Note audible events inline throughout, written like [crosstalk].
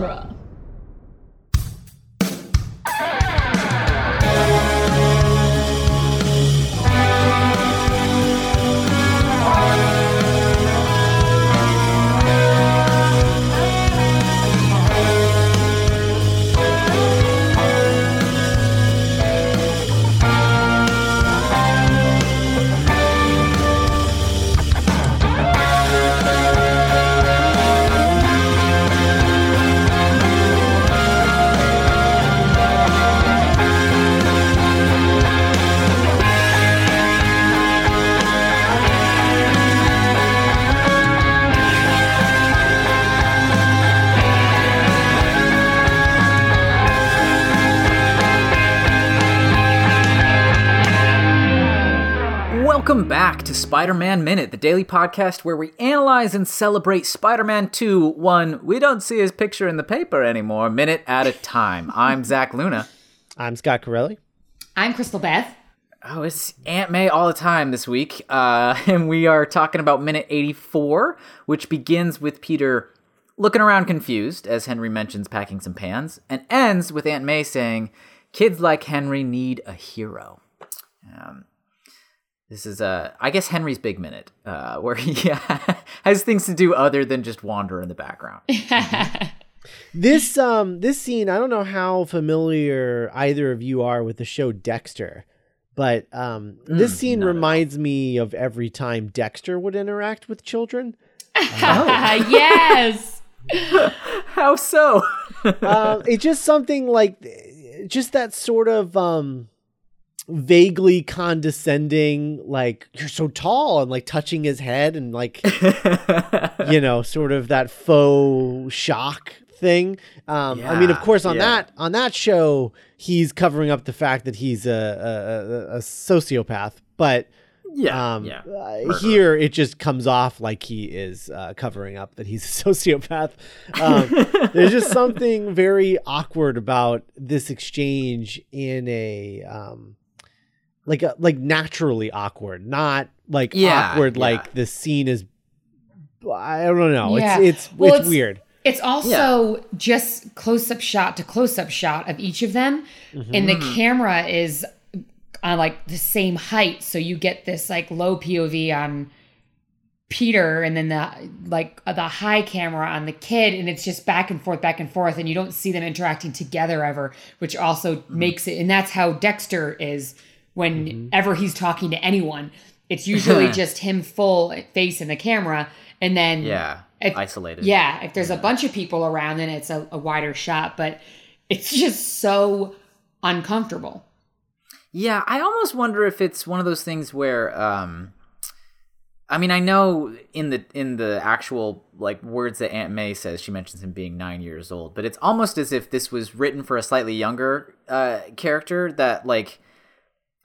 genre. Welcome back to Spider Man Minute, the daily podcast where we analyze and celebrate Spider Man 2, one we don't see his picture in the paper anymore, minute at a time. I'm Zach Luna. I'm Scott Corelli. I'm Crystal Beth. Oh, it's Aunt May all the time this week. Uh, [laughs] and we are talking about minute 84, which begins with Peter looking around confused as Henry mentions packing some pans, and ends with Aunt May saying, Kids like Henry need a hero. Um, this is, uh, I guess, Henry's big minute, uh, [laughs] where he [laughs] has things to do other than just wander in the background. [laughs] This um this scene, I don't know how familiar either of you are with the show Dexter, but um this scene not at all. reminds me of every time Dexter would interact with children. yes. How so? um, it's just something like just that sort of um vaguely condescending like you're so tall and like touching his head and like [laughs] you know sort of that faux shock thing um i mean of course on yeah. that on that show he's covering up the fact that he's a a, a, a sociopath but yeah, um, yeah. uh, here it just comes off like he is uh, covering up that he's a [laughs] sociopath. Um, there's just [laughs] something very awkward about this exchange in a um, like a, like naturally awkward, not like Yeah, awkward yeah. like the scene is. I don't know. Yeah. It's it's Well, it's, it's- weird. It's also just close up shot to close up shot of each of them. Mm-hmm. And the mm. camera is on like the same height. So you get this like low POV on Peter and then the like uh, the high camera on the kid. And it's just back and forth, back and forth. And you don't see them interacting together ever, which also mm. makes it. And that's how Dexter is whenever he's talking to anyone. It's usually [laughs] just him full face in the camera. And then Yeah, if- isolated. yeah, if there's a bunch of people around, then it's a, a wider shot, but it's just so uncomfortable. Yeah, I almost wonder if it's one of those things where um I mean, I know in the in the actual like words that Aunt May says, she mentions him being 9 years old, but it's almost as if this was written for a slightly younger uh character that like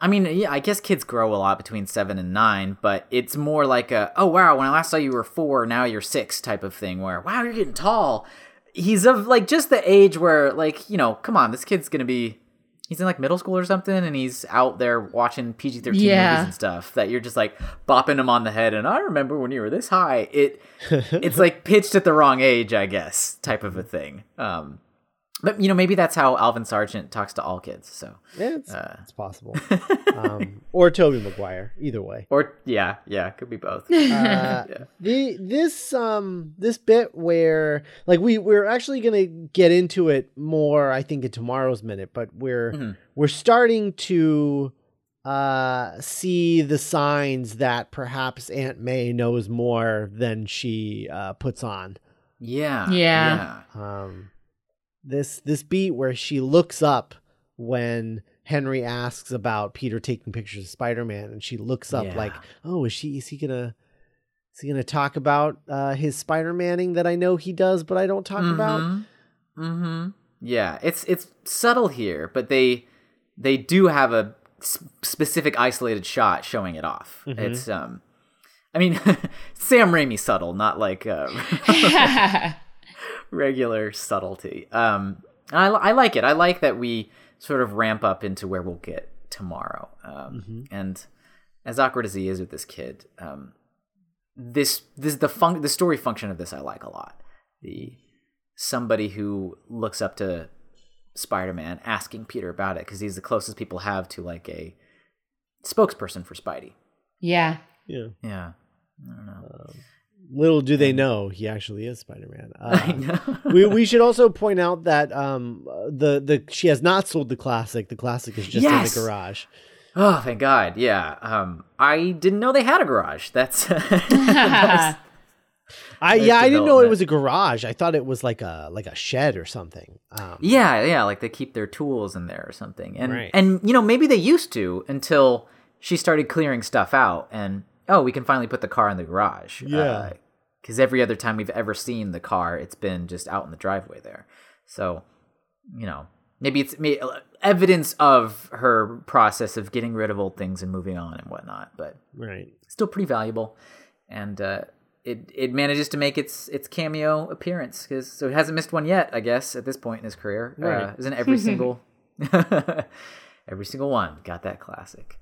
I mean, yeah, I guess kids grow a lot between 7 and 9, but it's more like a oh wow, when I last saw you were 4, now you're 6 type of thing where wow, you're getting tall. He's of like just the age where like, you know, come on, this kid's going to be he's in like middle school or something and he's out there watching PG-13 Yeah. movies and stuff that you're just like bopping him on the head and I remember when you were this high it it's like [laughs] pitched at the wrong age I guess type of a thing um but you know maybe that's how Alvin Sargent talks to all kids so Yeah, it's, Uh. it's possible. [laughs] um, or Tobey Maguire, either way. or yeah yeah could be both [laughs] uh, [laughs] the this um this bit where like we we're actually gonna get into it more I think in tomorrow's minute, but we're Mhm. we're starting to uh see the signs that perhaps Aunt May knows more than she uh puts on. yeah Yeah. Um this this beat where she looks up when Henry asks about Peter taking pictures of Spider-Man and she looks up Yeah. like, "Oh, is she is he going to is he going to talk about uh his Spider-Manning that I know he does but I don't talk about?" mm-hmm. yeah it's it's subtle here but they they do have a s- specific isolated shot showing it off Mhm. it's um I mean, [laughs] Sam Raimi subtle, not like uh, [laughs] [laughs] regular subtlety. Um, I, I like it. I like that we sort of ramp up into where we'll get tomorrow. Um, And as awkward as he is with this kid, um, this this the fun the story function of this I like a lot. The somebody who looks up to Spider-Man asking Peter about it because he's the closest people have to like a spokesperson for Spidey. Yeah. Yeah. Yeah. I don't know. Little do they know he actually is Spider-Man. [laughs] I Uh, know. we we should also point out that um the the she has not sold the classic. The classic is just Yes! in the garage. oh, thank God. Yeah. Um, I didn't know they had a garage. That's, [laughs] that's [laughs] I yeah, I didn't know it was a garage. I thought it was like a like a shed or something. Um, Yeah, yeah, like they keep their tools in there or something. And Right. and you know, maybe they used to until she started clearing stuff out and oh, we can finally put the car in the garage. Yeah. Cuz every other time we've ever seen the car, it's been just out in the driveway there. So, you know, maybe it's may- evidence of her process of getting rid of old things and moving on and whatnot, but right. still pretty valuable. And uh it, it manages to make its its cameo appearance because so it hasn't missed one yet I guess at this point in his career uh, Right. isn't every [laughs] single [laughs] every single one got that classic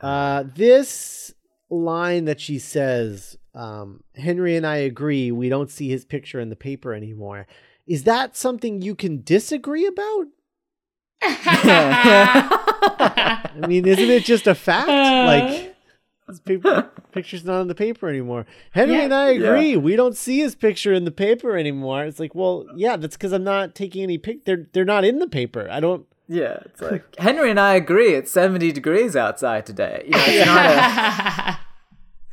Uh, this line that she says, um, Henry and I agree. We don't see his picture in the paper anymore. Is that something you can disagree about? [laughs] I mean, isn't it just a fact? like, [laughs] his paper, picture's not in the paper anymore. Henry Yeah. and I agree. We don't see his picture in the paper anymore. It's like, well, yeah, that's because I'm not taking any pic. They're they're not in the paper. I don't. Yeah it's like [laughs] Henry and I agree it's 70 degrees outside today you know, it's, not a,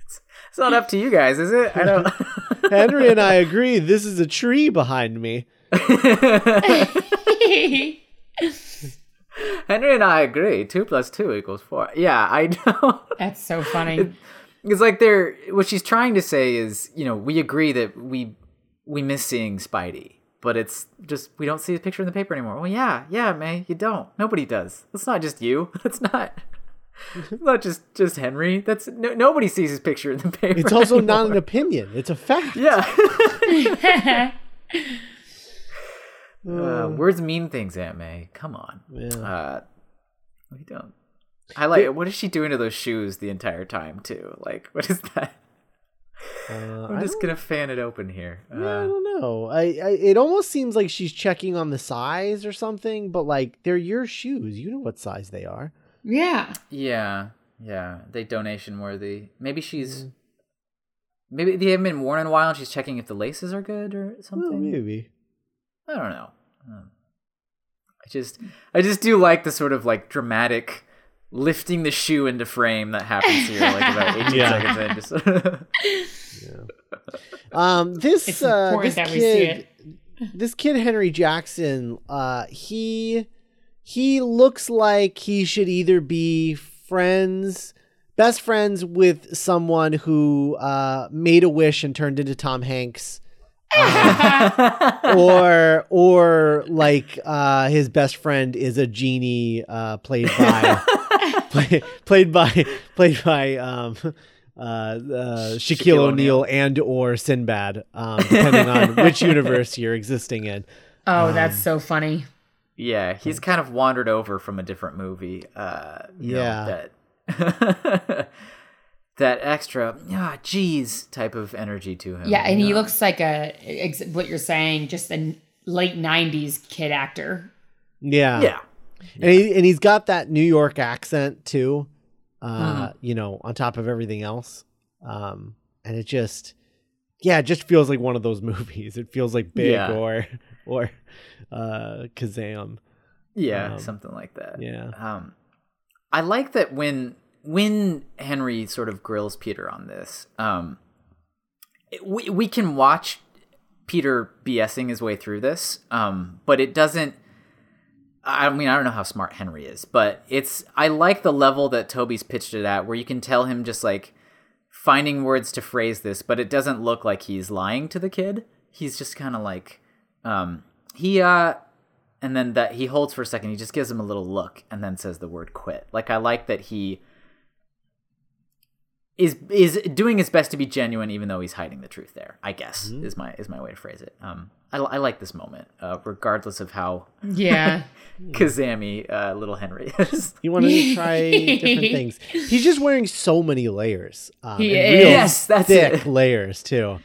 [laughs] it's not up to you guys is it I don't [laughs] Henry and I agree. This is a tree behind me. Henry and I agree two plus two equals four yeah I know That's so funny. It's like they're what she's trying to say is, you know, we agree that we we miss seeing Spidey, but it's just we don't see the picture in the paper anymore. Well, yeah, yeah, May, you don't. Nobody does. It's not just you. [laughs] That's not. It's not just just Henry. That's no, nobody sees his picture in the paper. It's also not an opinion. It's a fact. Yeah. [laughs] uh, words mean things, Aunt May. Come on. Yeah. Uh, we don't. I like. What is she doing to those shoes the entire time too? Like, what is that? Uh, I'm just gonna fan it open here. yeah, I Uh, don't know. I, I it almost seems like she's checking on the size or something, but like they're your shoes. You know what size they are. yeah. yeah, yeah. They donation worthy. Maybe she's. Mm. Maybe they haven't been worn in a while, and she's checking if the laces are good or Well, something. maybe. I don't know. I just, I just do like the sort of like dramatic lifting the shoe into frame that happens here, like about [laughs] 18 Yeah. seconds in. Just [laughs] Um, this It's uh, this that we see kid, this kid Henry Jackson, uh, he he looks like he should either be friends, best friends with someone who uh, made a wish and turned into Tom Hanks. [laughs] or or like uh his best friend is a genie uh played by play, played by played by um uh, uh Shaquille, Shaquille O'Neal and or Sinbad um depending on [laughs] which universe you're existing in Oh, that's so funny. yeah, he's kind of wandered over from a different movie. Uh, you know, Yeah. that [laughs] that extra, ah, geez, type of energy to him. Yeah, and he know? looks like a ex- what you're saying, just a late '90s kid actor. yeah yeah, and, he, and he's got that New York accent too uh Mm-hmm. you know on top of everything else um and it just yeah it just feels like one of those [laughs] movies it feels like big Yeah. or [laughs] or uh Kazaam yeah, Um, something like that. yeah Um, I like that when when Henry sort of grills Peter on this, um, we we can watch Peter BSing his way through this, um, but it doesn't. I mean, I don't know how smart Henry is, but it's. I like the level that Tobey's pitched it at, where you can tell him just like finding words to phrase this, but it doesn't look like he's lying to the kid. He's just kind of like, um, he uh, and then that he holds for a second. He just gives him a little look, and then says the word "quit." Like I like that he is is doing his best to be genuine, even though he's hiding the truth. There, I guess is my is my way to phrase it. Um, I, I like this moment, uh, regardless of how Yeah, [laughs] Kazami uh, little Henry is. He wanted to try different [laughs] things. He's just wearing so many layers. Um, He and is. real Yes, that's thick it. layers too.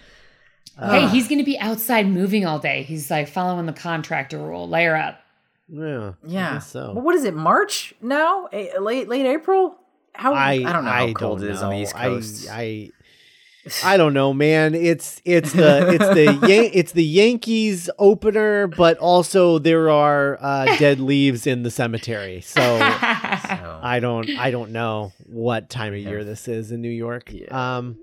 Hey, he's going to be outside moving all day. He's like following the contractor rule. Layer up. Yeah. I Yeah. guess so. Well, what is it? March now? A- late late April? How I, I don't know how cold don't it is on the know. East Coast. I, I I don't know, man. It's it's the it's the [laughs] Yan- it's the Yankees opener, but also there are uh, dead leaves in the cemetery. So So, [laughs] I don't I don't know what time of year this is in New York. Yeah. Um,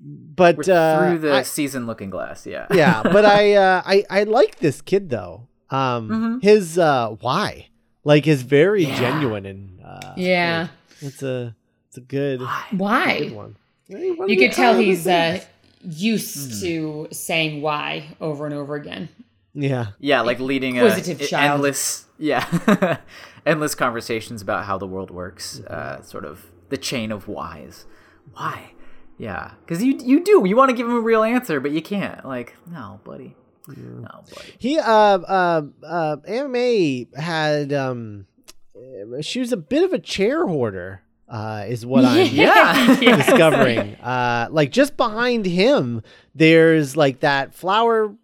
but we're uh, through the I- season looking glass. Yeah. [laughs] yeah, but I uh, I I like this kid though. Um, Mhm. his uh, why like is very Yeah. genuine and uh, Yeah. it's a it's a good good Why? one. Hey, what You could tell how are the he's uh, things? used to saying why over and over again. yeah. Yeah, like leading a, Inquisitive child. endless, yeah, [laughs] endless conversations about how the world works. Mm-hmm. Uh, sort of the chain of whys. Why? Yeah, because you you do you want to give him a real answer, but you can't. Like, no, buddy, no, buddy. He uh uh uh AMA had um she was a bit of a chair hoarder. Uh, is what I'm [laughs] Yeah, [laughs] Yes. discovering. Uh, like just behind him, there's like that flower,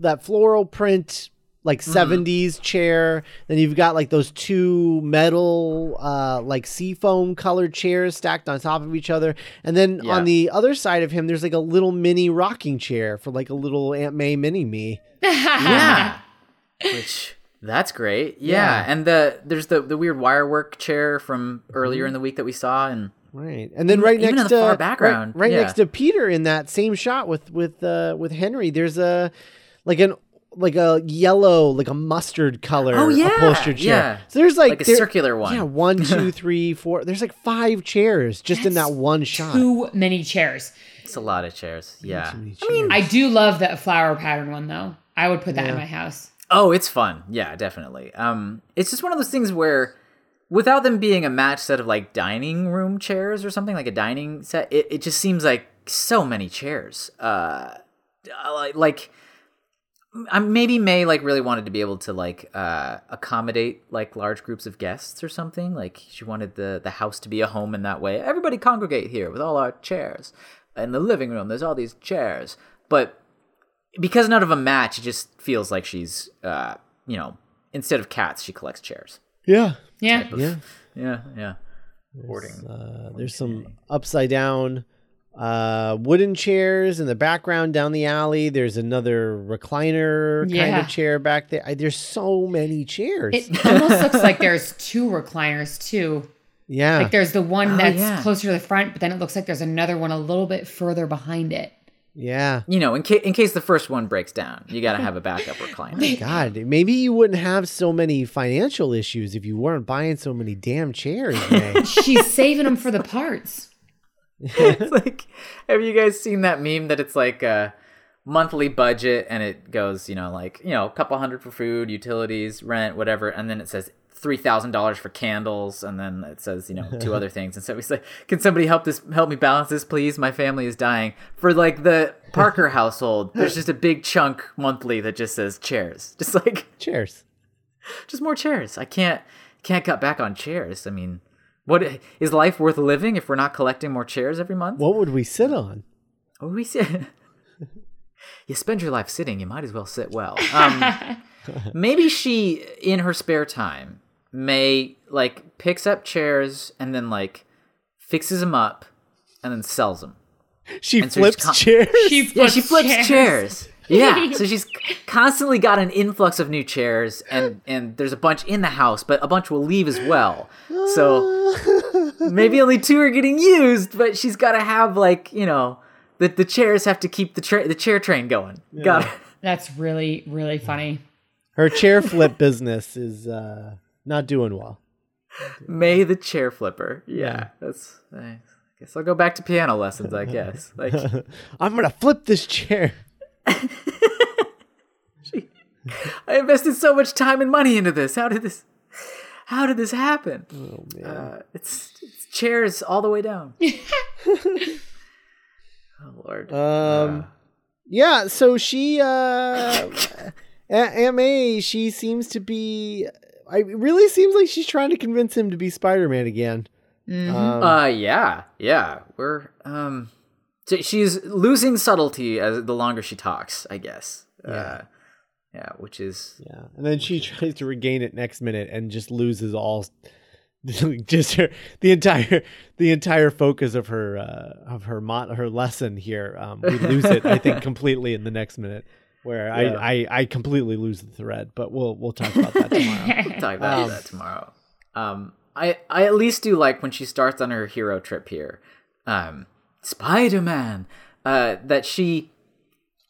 that floral print, like Mm-hmm. 70s chair. Then you've got like those two metal, uh, like seafoam colored chairs stacked on top of each other. And then Yeah. on the other side of him, there's like a little mini rocking chair for like a little Aunt May mini me. [laughs] yeah. Which that's great. Yeah. Yeah. and the there's the the weird wire work chair from earlier in the week that we saw, and Right, and then right even in next the to far right- background, right, yeah. next to Peter in that same shot with with uh, with Henry, there's a like an like a yellow, like a mustard color Oh, yeah, upholstered chair. yeah. So there's like, like a there- circular one. Yeah, one, [laughs] two, three, four. There's like five chairs just in that one shot. Too many chairs. it's a lot of chairs. Yeah. I mean, I do love that flower pattern one though. I would put that in my house. Oh, it's fun. Yeah, definitely. Um, it's just one of those things where, without them being a match set of like dining room chairs or something like a dining set, it, it just seems like so many chairs. Uh, like maybe May like really wanted to be able to like uh accommodate like large groups of guests or something. Like she wanted the the house to be a home in that way. Everybody congregate here with all our chairs. In the living room, there's all these chairs, but because none of them match, it just feels like she's, uh, you know, instead of cats, she collects chairs. yeah, Yeah. yeah. Yeah, yeah. Hoarding. Uh, there's some upside down uh, wooden chairs in the background down the alley. There's another recliner kind of chair back there. I, there's so many chairs. It almost looks like there's two recliners too. yeah, Like there's the one that's yeah. closer to the front, but then it looks like there's another one a little bit further behind it. Yeah. You know, in, ca- in case the first one breaks down, you got to have a backup recliner. God, maybe you wouldn't have so many financial issues if you weren't buying so many damn chairs, [laughs] She's saving them for the parts. [laughs] it's like, have you guys seen that meme that it's like a monthly budget and it goes, you know, like, you know, a couple hundred for food, utilities, rent, whatever, and then it says three thousand dollars for candles, and then it says, you know, two [laughs] other things. And so we say, Can somebody help this help me balance this, please? My family is dying. For like the Parker [laughs] household, there's just a big chunk monthly that just says chairs. [laughs] Just like chairs. just more chairs. I can't can't cut back on chairs. I mean, what is life worth living if we're not collecting more chairs every month? What would we sit on? What do we say? you spend your life sitting, you might as well sit well. Um, maybe she, in her spare time, may like picks up chairs and then like fixes them up and then sells them. She And so flips con- chairs. She Yeah, she flips chairs. Yeah, so [laughs] she's constantly got an influx of new chairs, and and there's a bunch in the house, but a bunch will leave as well. So [laughs] maybe only two are getting used, but she's got to have like you know the the chairs have to keep the tra- the chair train going. Got it. That's really, really funny. Her chair flip business is uh, not doing well. May the chair flipper. Yeah, that's. I guess I'll go back to piano lessons. I guess like [laughs] I'm gonna flip this chair. [laughs] I invested so much time and money into this. How did this? How did this happen? Oh man. Uh, it's, it's chairs all the way down. [laughs] oh lord. Um, yeah. So she, uh, Aunt May, she seems to be. I it really seems like she's trying to convince him to be Spider-Man again. Um, uh, yeah, yeah. We're um, So she's losing subtlety as the longer she talks, I guess. Yeah. Uh, yeah, which is Yeah, and then she tries to regain it next minute and just loses all, [laughs] just her the entire the entire focus of her uh, of her mon- her lesson here. Um, we lose it, I think, [laughs] completely in the next minute, where Yeah. I, I I completely lose the thread. But we'll we'll talk about that [laughs] tomorrow. we'll talk about Um, that tomorrow. Um, I I at least do like when she starts on her hero trip here, um, Spider Man. Uh, that she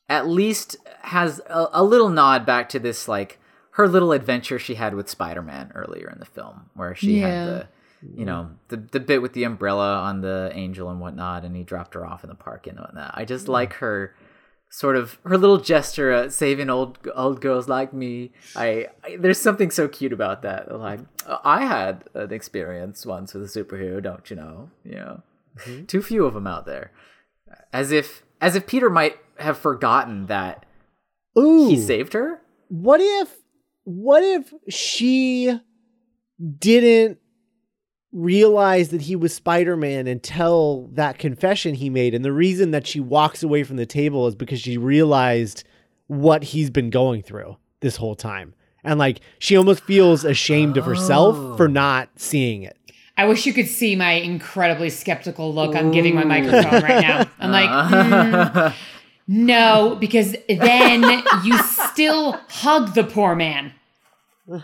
at least has a, a little nod back to this like her little adventure she had with Spider-Man earlier in the film, where she Yeah. had the you know the the bit with the umbrella on the angel and whatnot, and he dropped her off in the park and whatnot. I just like her sort of her little gesture at saving old old girls like me. I, I there's something so cute about that. Like I had an experience once with a superhero, don't you know? You know, mm-hmm. too few of them out there. As if as if Peter might have forgotten that Ooh, he saved her. what if what if she didn't realize that he was Spider-Man until that confession he made. And the reason that she walks away from the table is because she realized what he's been going through this whole time. And like she almost feels ashamed of herself for not seeing it. I wish you could see my incredibly skeptical look I'm giving my microphone right now. I'm like, mm, no, because then you still hug the poor man. [laughs]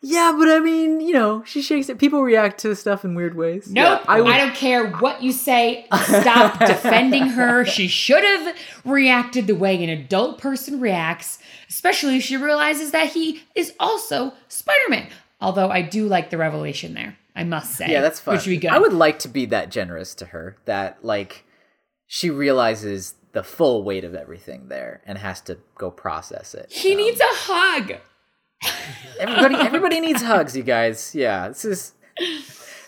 Yeah, but I mean, you know, she shakes it. People react to stuff in weird ways. Nope. Yeah, I would. I don't care what you say. Stop [laughs] defending her. She should have reacted the way an adult person reacts, especially if she realizes that he is also Spider Man. Although I do like the revelation there, I must say. yeah, that's fine. Which good. I would like to be that generous to her. That like she realizes the full weight of everything there and has to go process it. He Um, needs a hug. Everybody. Everybody needs hugs, you guys. Yeah, this is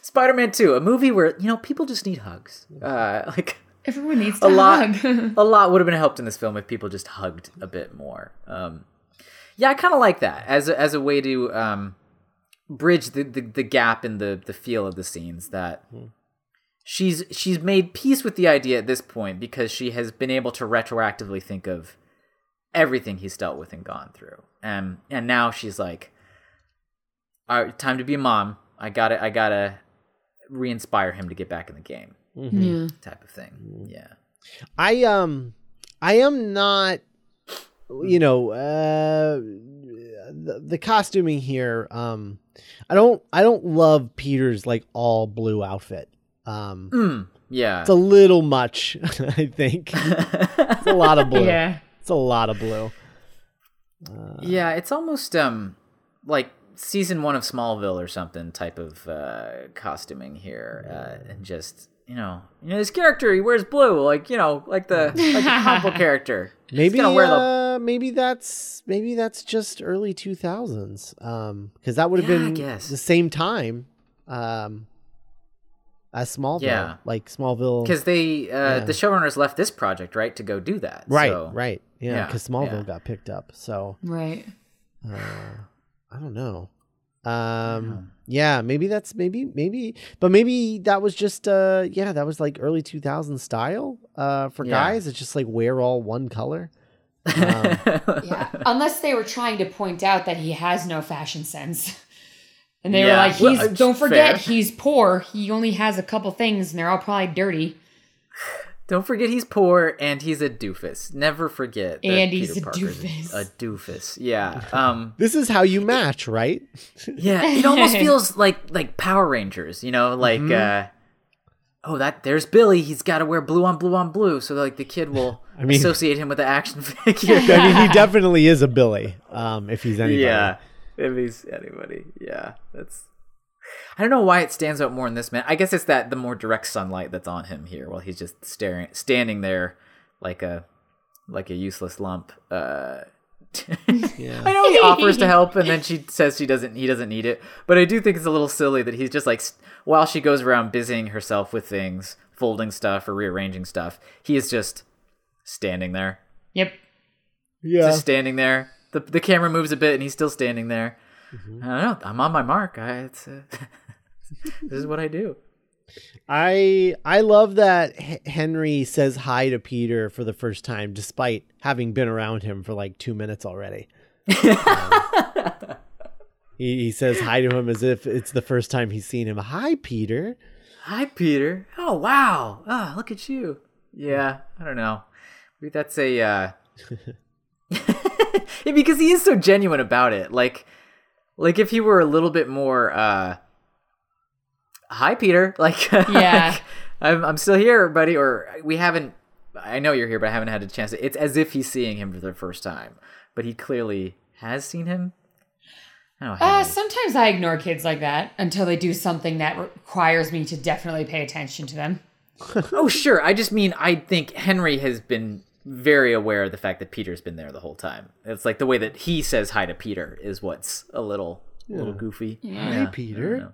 Spider-Man Two, a movie where you know people just need hugs. Uh, [laughs] like Everyone needs to a lot hug. [laughs] a lot would have been helped in this film if people just hugged a bit more um yeah i kind of like that as a, as a way to um bridge the, the the gap in the the feel of the scenes that she's she's made peace with the idea at this point because she has been able to retroactively think of everything he's dealt with and gone through and and now she's like all right time to be a mom i gotta i gotta re-inspire him to get back in the game Yeah. type of thing yeah I um I am not you know uh the, the costuming here um I don't I don't love Peter's like all blue outfit. Um Mm, yeah. it's a little much, [laughs] I think. It's a lot of blue. Yeah. It's a lot of blue. yeah, it's almost um like season one of Smallville or something type of uh, costuming here, uh, and just you know, you know, this character he wears blue, like you know, like the like the comic [laughs] character. Maybe the uh, maybe that's maybe that's just early 2000s. Um cuz that would have Yeah, I been guess. the same time um as Smallville. Yeah. Like Smallville because they uh, Yeah. the showrunners left this project right to go do that. Right, So, right. Yeah, yeah, because Smallville yeah. got picked up. So Right. uh, I don't know. Um, yeah, maybe that's maybe maybe, but maybe that was just uh, yeah, that was like early 2000 style. Uh, for Yeah. guys, it's just like wear all one color. [laughs] Um, Yeah. Unless they were trying to point out that he has no fashion sense. And they were like, he's Well, uh, don't forget fair. he's poor. He only has a couple things and they're all probably dirty. Don't forget he's poor and he's a doofus. Never forget. That And he's Peter a Parker's doofus. A doofus. Yeah. Um. [laughs] this is how you match, right? [laughs] Yeah, it almost [laughs] feels like like Power Rangers, you know, like Mm-hmm. uh oh that there's Billy, he's got to wear blue on blue on blue so like the kid will I mean- associate him with the action figure. I mean, he definitely is a Billy. Um, if he's anybody. yeah. If he's anybody. Yeah. That's I don't know why it stands out more in this man. I guess it's that the more direct sunlight that's on him here while he's just staring standing there like a like a useless lump. Uh [laughs] Yeah. I know he offers to help, and then [laughs] she says she doesn't. He doesn't need it. But I do think it's a little silly that he's just like, while she goes around busying herself with things, folding stuff or rearranging stuff, he is just standing there, Yep. Yeah. just standing there. The the camera moves a bit, and he's still standing there. Mm-hmm. I don't know. I'm on my mark. I, it's uh, [laughs] this is what I do. I I love that H- Henry says hi to Peter for the first time, despite having been around him for like two minutes already. Um, [laughs] he, he says hi to him as if it's the first time he's seen him. Hi, Peter. Hi, Peter. Oh, wow. Ah, look at you. Yeah, I don't know. Maybe that's a. Uh... [laughs] [laughs] yeah, because he is so genuine about it. Like, like if he were a little bit more. uh Hi, Peter. [laughs] Like, Yeah. like, I'm I'm still here, buddy. Or we haven't. I know you're here, but I haven't had a chance. To, it's as if he's seeing him for the first time, but he clearly has seen him. Oh, Uh, sometimes I ignore kids like that until they do something that requires me to definitely pay attention to them. [laughs] Oh, sure. I just mean I think Henry has been very aware of the fact that Peter's been there the whole time. It's like the way that he says hi to Peter is what's a little a little goofy. Hi, Peter. I don't know.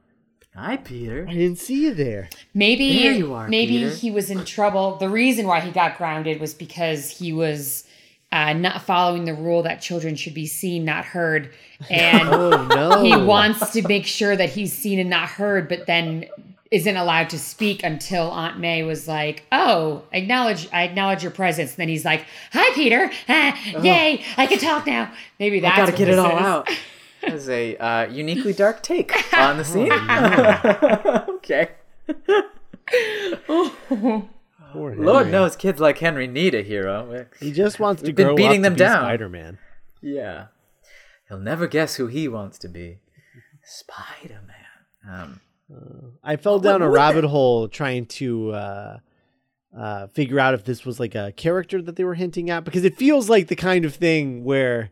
Hi, Peter. I didn't see you there. Maybe There you are, maybe Peter. he was in trouble. The reason why he got grounded was because he was uh, not following the rule that children should be seen, not heard, [laughs] and Oh no. he wants to make sure that he's seen and not heard, but then isn't allowed to speak until Aunt May was like, "Oh, acknowledge, I acknowledge your presence." And then he's like, "Hi, Peter. Ah, [laughs] yay, I can talk now." Maybe that's I gotta what get it all is. out. [laughs] As a uh, uniquely dark take on the [laughs] scene. okay. Poor Lord knows kids like Henry need a hero. He just wants to We've been beating up them to be down. Spider-Man. Yeah. He'll never guess who he wants to be. Spider Man. Um, I fell down a rabbit hole trying to uh, uh, figure out if this was like a character that they were hinting at because it feels like the kind of thing where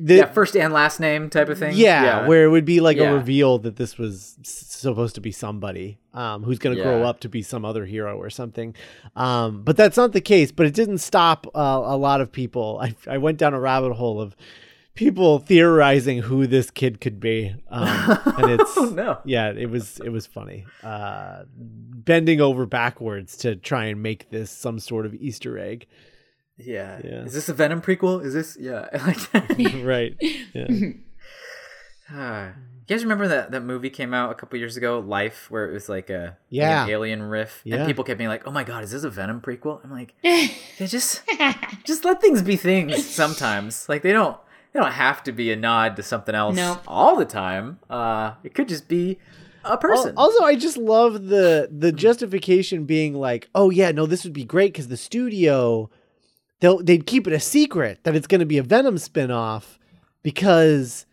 the, yeah, first and last name type of thing. yeah, where it would be like Yeah. a reveal that this was s- supposed to be somebody um, who's going to grow up to be some other hero or something. Um, but that's not the case. But it didn't stop uh, a lot of people. I, I went down a rabbit hole of people theorizing who this kid could be, um, and [laughs] it's Oh, no. yeah, it was it was funny. Uh, bending over backwards to try and make this some sort of Easter egg. Yeah. Yeah. Is this a Venom prequel? Is this yeah? [laughs] [laughs] Right. Yeah. [sighs] Ah. you guys remember that that movie came out a couple years ago, Life, where it was like a like Yeah. an alien riff, Yeah. and people kept being like, "Oh my god, is this a Venom prequel?" I'm like, yeah, just just let things be things sometimes. Like they don't they don't have to be a nod to something else No. all the time. Uh, it could just be a person. Also, I just love the the justification being like, "Oh yeah, no, this would be great because the studio they'll they'd keep it a secret that it's going to be a Venom spinoff because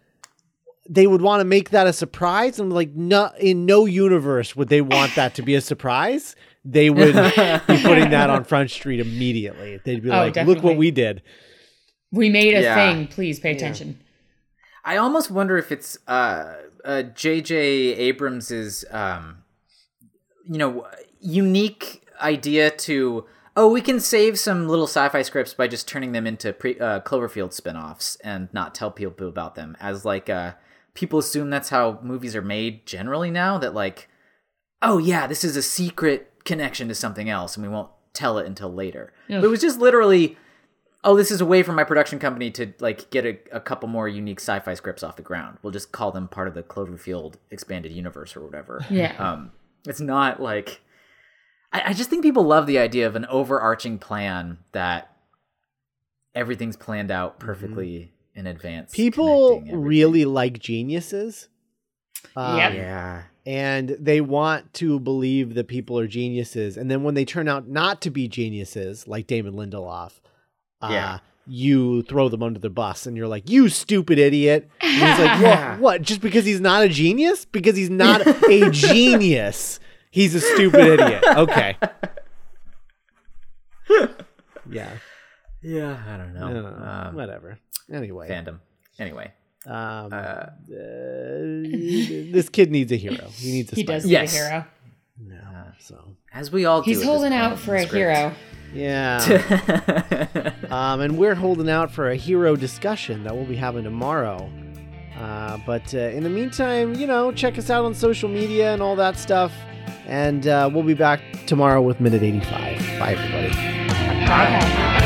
they would want to make that a surprise." And like, "No, in no universe would they want that to be a surprise. They would be putting that on [laughs] Front Street immediately. They'd be Oh, like, "Look what we did." We made a Yeah. thing. Please pay attention. I almost wonder if it's uh, uh J.J. Abrams's um, you know, unique idea to oh, we can save some little sci-fi scripts by just turning them into pre- uh, Cloverfield spin-offs and not tell people about them. As like uh, people assume that's how movies are made generally now. That like, oh yeah, this is a secret connection to something else, and we won't tell it until later. But it was just literally oh, this is a way for my production company to like get a, a couple more unique sci-fi scripts off the ground. We'll just call them part of the Cloverfield expanded universe or whatever. Yeah. Um, it's not like I, I just think people love the idea of an overarching plan that everything's planned out perfectly in advance. People really like geniuses. Um, Yep. yeah. and they want to believe that people are geniuses and then when they turn out not to be geniuses like Damon Lindelof uh, Yeah. you throw them under the bus and you're like you stupid idiot and he's like what [laughs] what just because he's not a genius because he's not a [laughs] genius he's a stupid idiot okay [laughs] yeah Yeah, I don't know. I don't know. Um, whatever anyway fandom. Anyway, um, uh, uh, this kid needs a hero he needs a He does Spider- need Yes. a hero. yeah, so as we all do. He's holding out for the a hero. Yeah. [laughs] Um, and we're holding out for a hero discussion that we'll be having tomorrow. Uh, but uh, in the meantime, you know, check us out on social media and all that stuff. And uh, we'll be back tomorrow with Minute 85. Bye, everybody. Bye.